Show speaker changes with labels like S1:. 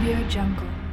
S1: Audio Jungle.